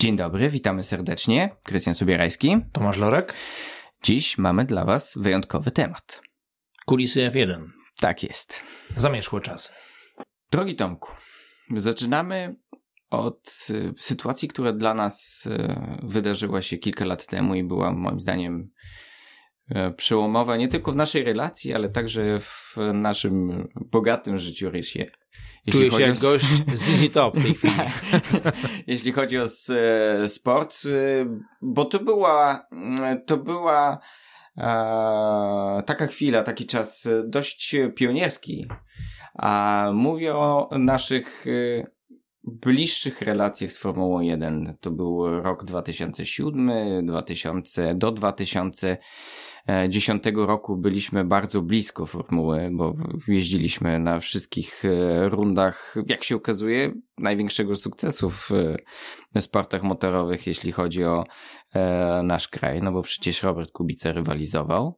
Dzień dobry, witamy serdecznie. Krystian Sobierajski. Tomasz Lorek. Dziś mamy dla Was wyjątkowy temat. Kulisy F1. Tak jest. Zamierzchłe czasy. Drogi Tomku, zaczynamy od y, sytuacji, która dla nas y, wydarzyła się kilka lat temu i była moim zdaniem y, przełomowa nie tylko w naszej relacji, ale także w naszym bogatym życiu rysie. Czuję się jak o... gość z Easy Top w tej chwili. Jeśli chodzi o sport, bo to była, to była taka chwila, taki czas dość pionierski. A mówię o naszych bliższych relacjach z Formułą 1. To był rok 2007, 2000, do 2010 roku byliśmy bardzo blisko Formuły, bo jeździliśmy na wszystkich e, rundach, jak się okazuje, największego sukcesu w sportach motorowych, jeśli chodzi o e, nasz kraj, no bo przecież Robert Kubica rywalizował.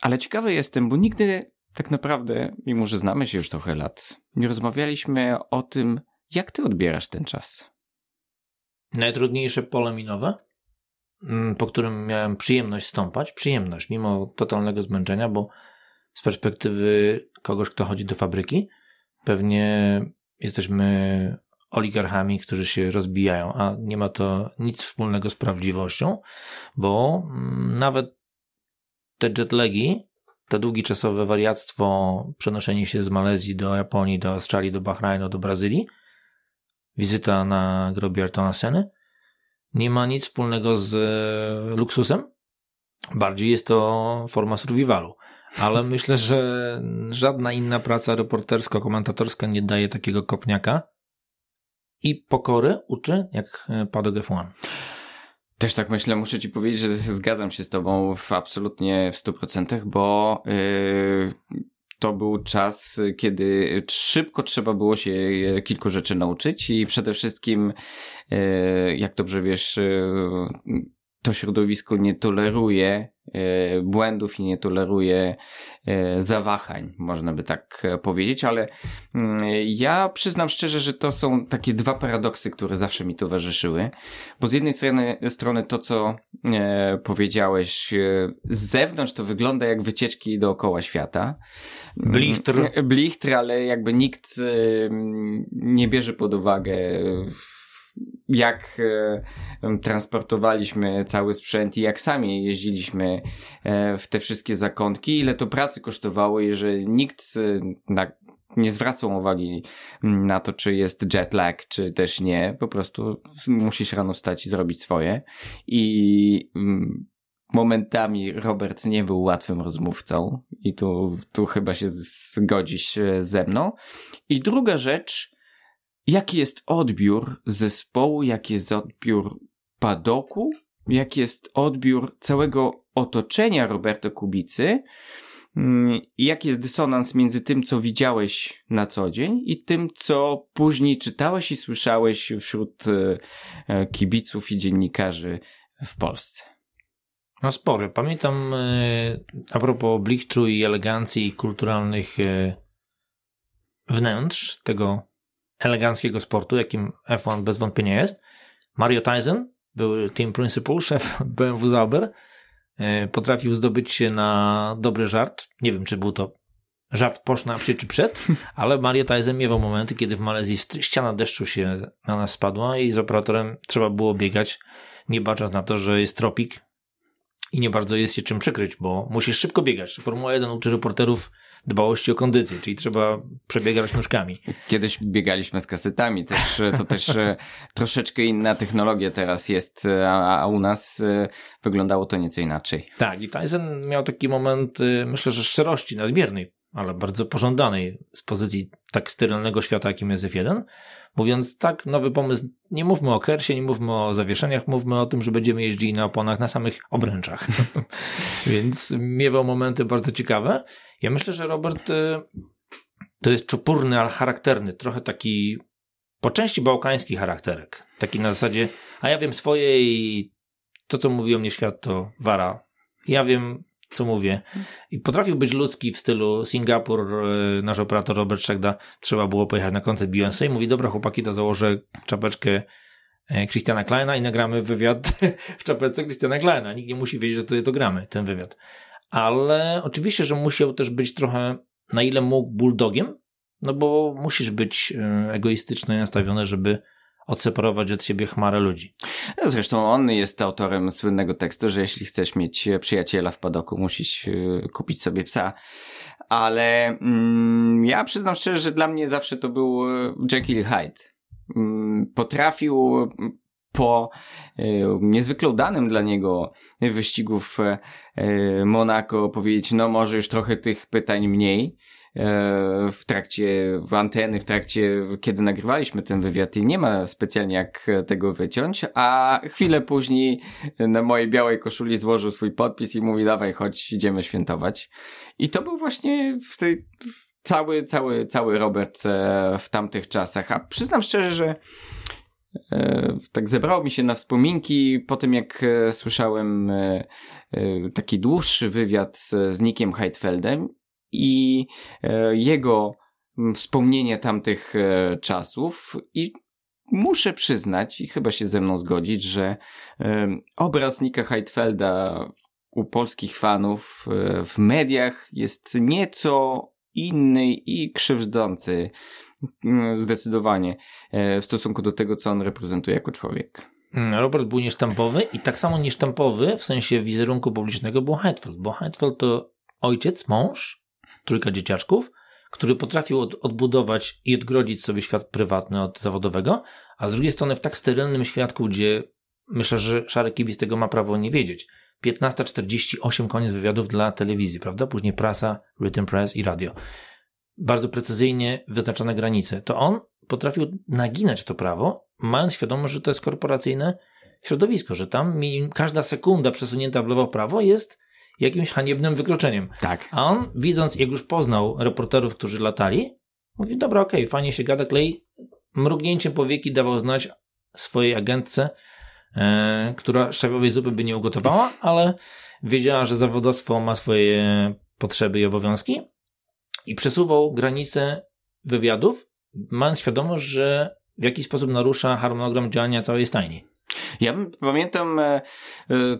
Ale ciekawy jestem, bo nigdy tak naprawdę, mimo że znamy się już trochę lat, nie rozmawialiśmy o tym, jak ty odbierasz ten czas? Najtrudniejsze pole minowe, mm, po którym miałem przyjemność stąpać. Przyjemność, mimo totalnego zmęczenia, bo z perspektywy kogoś, kto chodzi do fabryki, pewnie jesteśmy oligarchami, którzy się rozbijają, a nie ma to nic wspólnego z prawdziwością, bo mm, nawet te jetlagi, to długiczasowe wariactwo, przenoszenie się z Malezji do Japonii, do Australii, do Bahrajnu, do Brazylii, wizyta na grobie Artona Seny nie ma nic wspólnego z e, luksusem. Bardziej jest to forma survivalu. Ale myślę, że żadna inna praca reportersko-komentatorska nie daje takiego kopniaka i pokory uczy jak e, Paddock F1. Też tak myślę, muszę ci powiedzieć, że zgadzam się z tobą w absolutnie w 100%, bo yy, to był czas, kiedy szybko trzeba było się kilku rzeczy nauczyć i przede wszystkim, e, jak dobrze wiesz, e, to środowisko nie toleruje e, błędów i nie toleruje zawahań, można by tak powiedzieć, ale mm, ja przyznam szczerze, że to są takie dwa paradoksy, które zawsze mi towarzyszyły, bo z jednej strony, strony to, co powiedziałeś, z zewnątrz to wygląda jak wycieczki dookoła świata, Blichtr. Blichtr, ale jakby nikt nie bierze pod uwagę jak transportowaliśmy cały sprzęt i jak sami jeździliśmy e, w te wszystkie zakątki, ile to pracy kosztowało i że nikt na, nie zwracał uwagi na to, czy jest jet lag, czy też nie. Po prostu musisz rano stać i zrobić swoje. I momentami Robert nie był łatwym rozmówcą i tu, tu chyba się zgodzisz ze mną. I druga rzecz, jaki jest odbiór zespołu, jaki jest odbiór padoku, jaki jest odbiór całego otoczenia Roberta Kubicy mm, i jaki jest dysonans między tym, co widziałeś na co dzień i tym, co później czytałeś i słyszałeś wśród e, kibiców i dziennikarzy w Polsce. No spory. Pamiętam e, a propos blichtru i elegancji kulturalnych e, wnętrz tego eleganckiego sportu, jakim F1 bez wątpienia jest. Mario Tyson był team principal, szef BMW Zauber. E, potrafił zdobyć się na dobry żart. Nie wiem, czy był to żart posz na czy przed, ale Mario Tyson miewał momenty, kiedy w Malezji ściana deszczu się na nas spadła i z operatorem trzeba było biegać, nie bacząc na to, że jest tropik, i nie bardzo jest się czym przykryć, bo musisz szybko biegać. Formuła 1 uczy reporterów dbałości o kondycję, czyli trzeba przebiegać nóżkami. Kiedyś biegaliśmy z kasetami, też, to też e, troszeczkę inna technologia teraz jest, a, a u nas e, wyglądało to nieco inaczej. Tak, i Tyson miał taki moment, e, myślę, że szczerości nadmiernej, ale bardzo pożądanej z pozycji tak sterylnego świata, jakim jest F1, mówiąc tak, nowy pomysł, nie mówmy o kersie, nie mówmy o zawieszeniach, mówmy o tym, że będziemy jeździli na oponach na samych obręczach. Więc miewał momenty bardzo ciekawe. Ja myślę, że Robert y, to jest czupurny, ale charakterny, trochę taki po części bałkański charakterek. Taki na zasadzie, a ja wiem swoje i to, co mówi o mnie świat, to wara. Ja wiem, co mówię. I potrafił być ludzki w stylu Singapur, e, nasz operator Robert Szegda, trzeba było pojechać na koncert Beyoncé i mówi, dobra chłopaki, to założę czapeczkę e, Christiana Kleina i nagramy wywiad w czapce Christiana Kleina. Nikt nie musi wiedzieć, że to, to gramy, ten wywiad. Ale oczywiście, że musiał też być trochę, na ile mógł, bulldogiem, no bo musisz być e, egoistyczny i nastawiony, żeby odseparować od siebie chmarę ludzi. Zresztą on jest autorem słynnego tekstu, że jeśli chcesz mieć przyjaciela w padoku, musisz kupić sobie psa. Ale mm, ja przyznam szczerze, że dla mnie zawsze to był Jekyll Hyde. Mm, potrafił po e, niezwykle udanym dla niego wyścigów e, Monaco powiedzieć, no może już trochę tych pytań mniej, E, w trakcie anteny, w trakcie, kiedy nagrywaliśmy ten wywiad i nie ma specjalnie jak tego wyciąć, a chwilę później na mojej białej koszuli złożył swój podpis i mówi dawaj, chodź, idziemy świętować. I to był właśnie w tej, cały, cały, cały Robert e, w tamtych czasach. A przyznam szczerze, że e, tak zebrało mi się na wspominki po tym, jak słyszałem taki dłuższy wywiad z Nickiem Heidfeldem i e, jego wspomnienie tamtych e, czasów i muszę przyznać i chyba się ze mną zgodzić, że e, obraz Nika Heidfelda u polskich fanów w mediach jest nieco inny i krzywdzący zdecydowanie w stosunku do tego, co on reprezentuje jako człowiek. Mm, Robert był niesztampowy i tak samo niesztampowy w sensie wizerunku publicznego był Heidfeld, bo Heidfeld to ojciec, mąż, trójka dzieciaczków, który potrafił od, odbudować i odgrodzić sobie świat prywatny od zawodowego, a z drugiej strony w tak sterylnym świadku, gdzie myślę, że szary kibic tego ma prawo nie wiedzieć. 15.48 koniec wywiadów dla telewizji, prawda? Później prasa, written press i radio. Bardzo precyzyjnie wyznaczone granice. To on potrafił naginać to prawo, mając świadomość, że to jest korporacyjne środowisko, że tam każda sekunda przesunięta w lewo prawo jest jakimś haniebnym wykroczeniem. Tak. A on, widząc, jak już poznał reporterów, którzy latali, mówi, dobra, okej, okay, fajnie się gada, klei. Mrugnięciem powieki dawał znać swojej agentce, e, która szczawiowej zupy by nie ugotowała, ale wiedziała, że zawodowstwo ma swoje potrzeby i obowiązki i przesuwał granice wywiadów, mając świadomość, że w jakiś sposób narusza harmonogram działania całej stajni. Ja pamiętam e, e,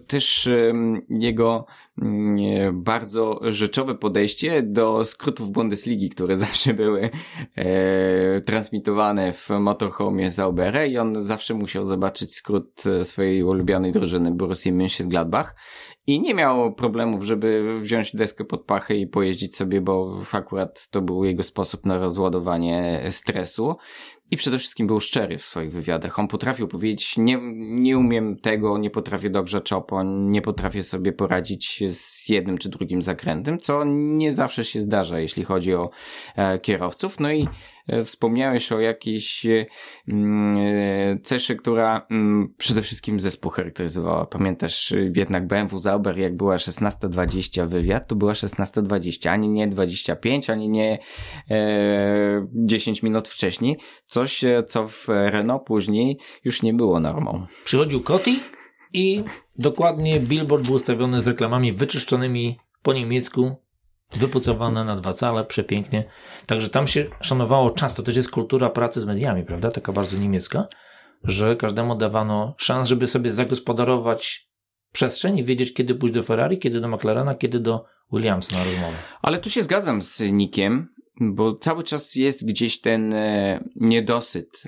też e, jego bardzo rzeczowe podejście do skrótów Bundesligi, które zawsze były transmitowane w motorhomie Zaubere i on zawsze musiał zobaczyć skrót swojej ulubionej drużyny Borussii Mönchengladbach i nie miał problemów, żeby wziąć deskę pod pachę i pojeździć sobie, bo akurat to był jego sposób na rozładowanie stresu. I przede wszystkim był szczery w swoich wywiadach. On potrafił powiedzieć, nie, nie umiem tego, nie potrafię dobrze czopo, nie potrafię sobie poradzić z jednym czy drugim zakrętem, co nie zawsze się zdarza, jeśli chodzi o e, kierowców. No i wspomniałeś o jakiejś e, mm, e, ceszy, która mm, przede wszystkim zespół charakteryzowała. Pamiętasz jednak BMW Zauber, jak była 16.20 wywiad, to była 16.20, ani nie 25, ani nie 10 minut wcześniej. Coś, co w Renault później już nie było normą. Przychodził Koti i dokładnie billboard był ustawiony z reklamami wyczyszczonymi po niemiecku, wypucowane na dwa cale, przepięknie. Także tam się szanowało czas. To też jest kultura pracy z mediami, prawda? Taka bardzo niemiecka, że każdemu dawano szans, żeby sobie zagospodarować przestrzeń i wiedzieć, kiedy pójść do Ferrari, kiedy do McLarena, kiedy do Williamsa na rozmowę. Ale tu się zgadzam z Nikiem, bo cały czas jest gdzieś ten e, niedosyt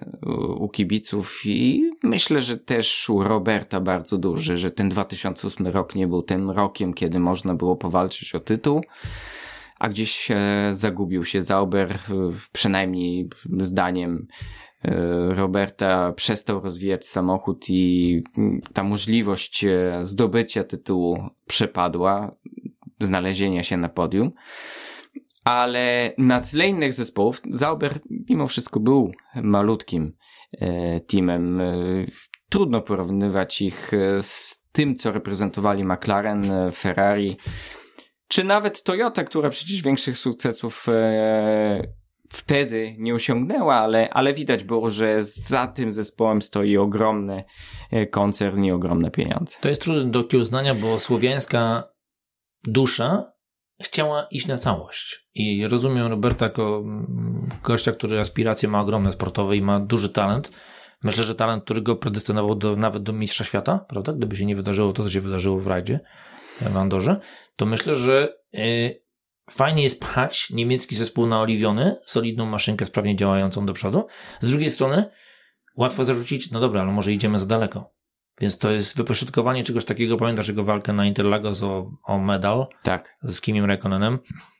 u kibiców i myślę, że też u Roberta bardzo duży, że ten 2008 rok nie był tym rokiem, kiedy można było powalczyć o tytuł, a gdzieś zagubił się Zauber, przynajmniej zdaniem e, Roberta przestał rozwijać samochód i ta możliwość e, zdobycia tytułu przepadła, znalezienia się na podium. Ale na tle innych zespołów Zauber mimo wszystko był malutkim. e, teamem. E, trudno porównywać ich e, z tym, co reprezentowali McLaren, e, Ferrari, czy nawet Toyota, która przecież większych sukcesów e, wtedy nie osiągnęła, ale, ale widać było, że za tym zespołem stoi ogromny e, koncern i ogromne pieniądze. To jest trudne do kiełznania, bo słowiańska dusza chciała iść na całość. I rozumiem Roberta jako mm, gościa, który aspiracje ma ogromne sportowe i ma duży talent. Myślę, że talent, który go predestynował do, nawet do mistrza świata, prawda? Gdyby się nie wydarzyło to, co się wydarzyło w rajdzie w Andorze, to myślę, że yy, fajnie jest pchać niemiecki zespół na oliwiony, solidną maszynkę sprawnie działającą do przodu. Z drugiej strony łatwo zarzucić, no dobra, ale może idziemy za daleko. Więc to jest wypośrodkowanie czegoś takiego. Pamiętasz jego walkę na Interlagos o, o medal Tak. z Kimim Rekonenem?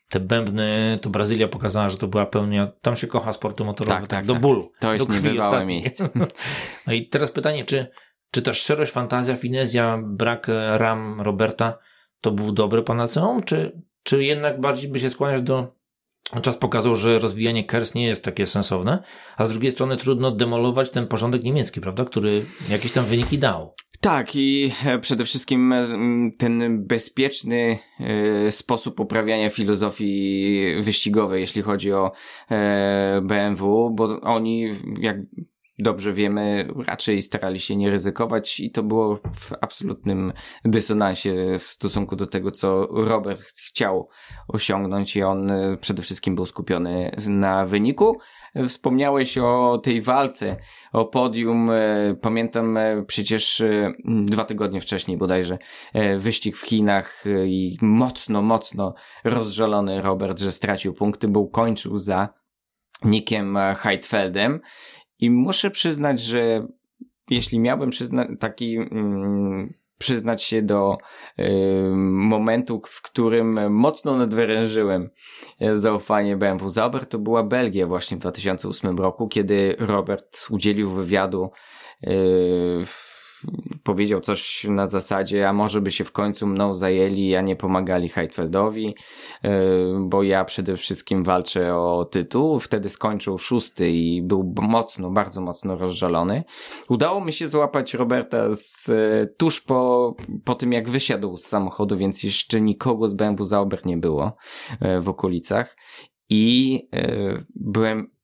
Te bębny, to Brazylia pokazała, że to była pełnia, tam się kocha sporty motorowe, Tak, tak, tak, do tak. bólu. To jest niebywałe miejsce. No i teraz pytanie, czy, czy ta szczerość, fantazja, finezja, brak e, ram Roberta to był dobry panaceum, czy, czy jednak bardziej by się skłaniać do Czas pokazał, że rozwijanie KERS nie jest takie sensowne, a z drugiej strony trudno demolować ten porządek niemiecki, prawda, który jakieś tam wyniki dał. Tak, i e, przede wszystkim e, ten bezpieczny e, sposób uprawiania filozofii wyścigowej, jeśli chodzi o BMW, bo oni, jak dobrze wiemy, raczej starali się nie ryzykować i to było w absolutnym dysonansie w stosunku do tego, co Robert chciał osiągnąć i on e, przede wszystkim był skupiony na wyniku. Wspomniałeś o tej walce, o podium. e, Pamiętam e, przecież dwa tygodnie wcześniej bodajże wyścig w Chinach i mocno, mocno rozżalony Robert, że stracił punkty, był kończył za Nickiem e, Heidfeldem i muszę przyznać, że jeśli miałbym przyzna- taki mm, przyznać się do y, momentu, w którym mocno nadwyrężyłem e, zaufanie BMW Zauber, to była Belgia właśnie w 2008 roku, kiedy Robert udzielił wywiadu y, w- powiedział coś na zasadzie, a może by się w końcu mną zajęli, a nie pomagali Heidfeldowi, y, bo ja przede wszystkim walczę o tytuł. Wtedy skończył szósty i był mocno, bardzo mocno rozżalony. Udało mi się złapać Roberta z, e, tuż po, po tym, jak wysiadł z samochodu, więc jeszcze nikogo z BMW Zauber nie było e, w okolicach. I e, byłem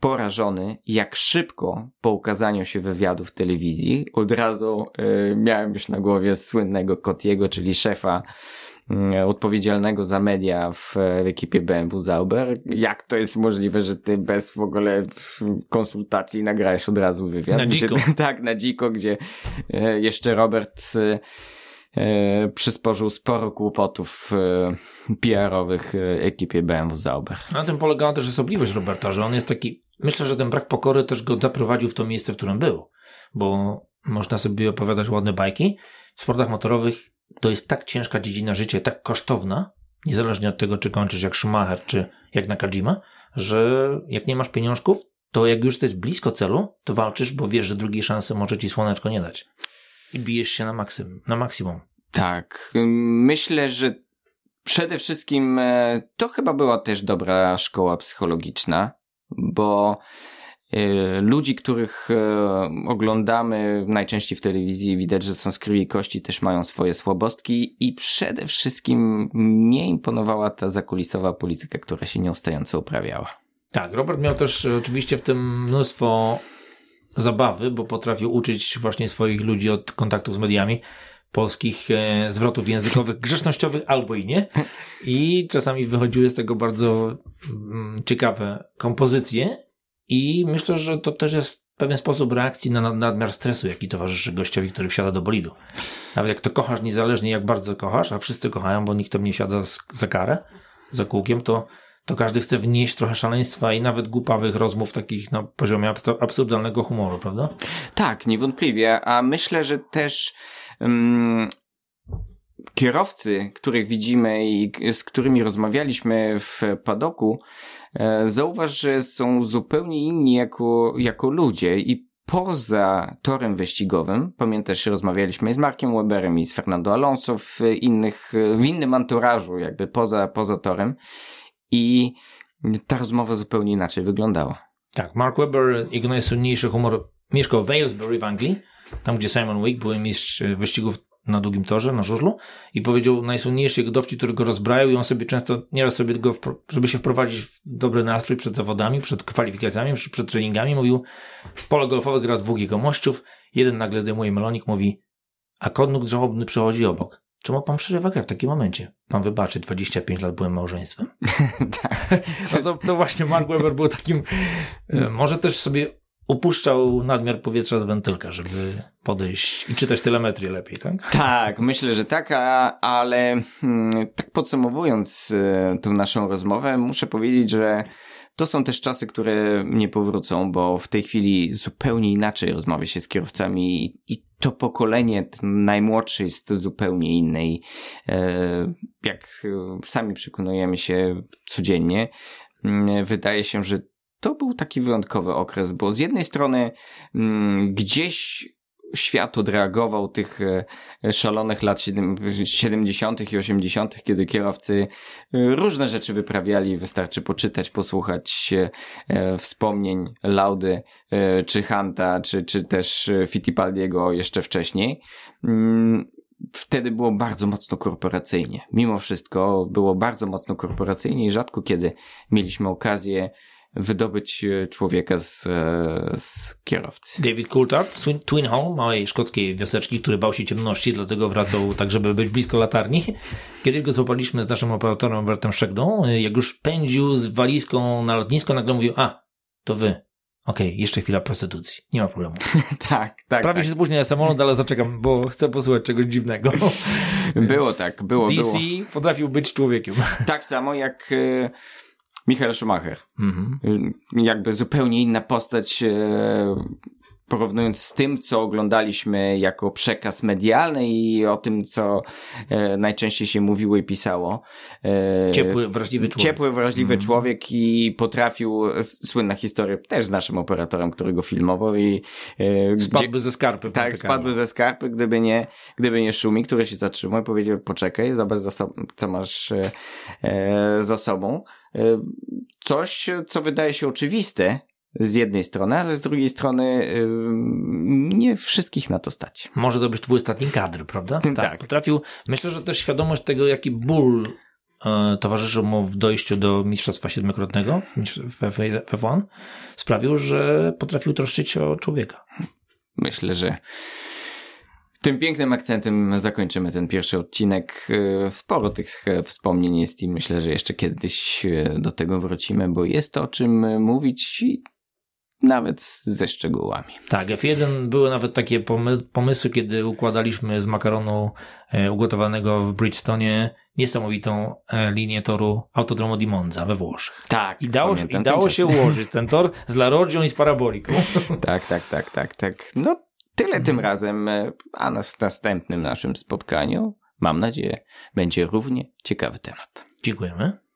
porażony, jak szybko po ukazaniu się wywiadu w telewizji od razu e, miałem już na głowie słynnego Kotiego, czyli szefa mm, odpowiedzialnego za media w, w ekipie BMW Zauber. Jak to jest możliwe, że ty bez w ogóle konsultacji nagrałeś od razu wywiad? Na Gdzie- dziko. tak, na dziko, gdzie e, jeszcze Robert e, e, przysporzył sporo kłopotów e, PR-owych e, ekipie BMW Zauber. Na tym polegała też osobliwość Roberta, że on jest taki, myślę, że ten brak pokory też go zaprowadził w to miejsce, w którym był, bo można sobie opowiadać ładne bajki. W sportach motorowych to jest tak ciężka dziedzina życia, tak kosztowna, niezależnie od tego, czy kończysz jak Schumacher, czy jak Nakajima, że jak nie masz pieniążków, to jak już jesteś blisko celu, to walczysz, bo wiesz, że drugiej szansy może ci słoneczko nie dać. I bijesz się na, maksym, na maksimum. Tak, myślę, że przede wszystkim e, to chyba była też dobra szkoła psychologiczna, bo e, ludzi, których e, oglądamy najczęściej w telewizji, widać, że są z krwi i kości, też mają swoje słabostki i przede wszystkim mnie imponowała ta zakulisowa polityka, która się nieustająco uprawiała. Tak, Robert miał też e, oczywiście w tym mnóstwo zabawy, bo potrafił uczyć właśnie swoich ludzi od kontaktów z mediami polskich e, zwrotów językowych grzecznościowych albo i nie. I czasami wychodziły z tego bardzo mm, ciekawe kompozycje i myślę, że to też jest pewien sposób reakcji na nad- nadmiar stresu, jaki towarzyszy gościowi, który wsiada do bolidu. Nawet jak to kochasz, niezależnie jak bardzo kochasz, a wszyscy kochają, bo nikt tam nie siada z, za karę, za kółkiem, to to każdy chce wnieść trochę szaleństwa i nawet głupawych rozmów takich na poziomie abs- absurdalnego humoru, prawda? Tak, niewątpliwie, a myślę, że też kierowcy, których widzimy i z którymi rozmawialiśmy w padoku, e, zauważ, że są zupełnie inni jako, jako ludzie. I poza torem wyścigowym, pamiętasz, rozmawialiśmy z Markiem Weberem i z Fernando Alonso w innych, w innym anturażu, jakby poza, poza torem. I ta rozmowa zupełnie inaczej wyglądała. Tak, Mark Webber, jego najsłynniejszy humor, mieszkał w Aylesbury w Anglii, tam gdzie Simon Wick był mistrz e, wyścigów na długim torze, na żużlu i powiedział najsłynniejszy jego dowcip, który go rozbrajał i on sobie często, nieraz sobie go, żeby się wprowadzić w dobry nastrój przed zawodami, przed kwalifikacjami, przed treningami, mówił, pole golfowe gra dwóch jego mościów, jeden nagle zdejmuje melonik, mówi, a konuk żałobny przechodzi obok. Czemu pan przerywa grę w takim momencie? Pan wybaczy, 25 lat byłem małżeństwem. tak. No to, to właśnie Mark Webber był takim, e, może też sobie upuszczał nadmiar powietrza z wentylka, żeby podejść i czytać telemetrię lepiej, tak? Tak, myślę, że tak, a, ale hmm, tak podsumowując y, tą naszą rozmowę, muszę powiedzieć, że to są też czasy, które nie powrócą, bo w tej chwili zupełnie inaczej rozmawia się z kierowcami i, i to pokolenie najmłodsze jest zupełnie inne i e, jak sami przekonujemy się codziennie, mm, wydaje się, że to był taki wyjątkowy okres, bo z jednej strony mm, gdzieś świat odreagował tych e, szalonych lat 70. i 80., kiedy kierowcy e, różne rzeczy wyprawiali. Wystarczy poczytać, posłuchać e, wspomnień Laudy, czy Hanta, czy, czy też Fittipaldiego jeszcze wcześniej. Mm, wtedy było bardzo mocno korporacyjnie. Mimo wszystko było bardzo mocno korporacyjnie i rzadko kiedy mieliśmy okazję wydobyć e, człowieka z, e, z kierowcy. David Coulthard Twin, Twin Home, małej szkockiej wioseczki, który bał się ciemności, dlatego wracał tak, żeby być blisko latarni. Kiedyś go złapaliśmy z naszym operatorem Robertem Szegdą, e, jak już pędził z walizką na lotnisko, nagle mówił, a, to wy. Okej, okay, jeszcze chwila prostytucji. Nie ma problemu. tak, tak. Prawie tak. się spóźnię na samolot, ale zaczekam, bo chcę posłuchać czegoś dziwnego. było tak, było, DC było. potrafił być człowiekiem. tak samo jak Michael Schumacher. Mhm. Jakby zupełnie inna postać, e, porównując z tym, co oglądaliśmy jako przekaz medialny i o tym, co e, najczęściej się mówiło i pisało. E, ciepły, wrażliwy człowiek. Ciepły, wrażliwy mhm. człowiek i potrafił, słynna historia też z naszym operatorem, który go filmował i spadłby gdzie, ze skarpy. Tak, spadłby ze skarpy, gdyby nie, gdyby nie Szumi, który się zatrzymał i powiedział, poczekaj, zobacz, za so co masz za sobą. E, coś, co wydaje się oczywiste z jednej strony, ale z drugiej strony e, nie wszystkich na to stać. Może to być twój ostatni kadr, prawda? Tak. tak. Potrafił, myślę, że też świadomość tego, jaki ból e, towarzyszył mu w dojściu do mistrzostwa siedmiokrotnego w F1 sprawił, że potrafił troszczyć się o człowieka. Myślę, że tym pięknym akcentem zakończymy ten pierwszy odcinek. E, sporo tych e, wspomnień jest i myślę, że jeszcze kiedyś e, do tego wrócimy, bo jest o czym mówić nawet ze szczegółami. Tak, F1 były nawet takie pomy pomysły, kiedy układaliśmy z makaronu ugotowanego w Bridgestone niesamowitą linię toru Autodromo di Monza we Włoszech. Tak. I dało, i dało się ułożyć ten tor z La i z paraboliką. tak, tak, tak, tak, tak. No Tyle tym razem, e, a na następnym naszym spotkaniu, mam nadzieję, będzie równie ciekawy temat. Dziękujemy.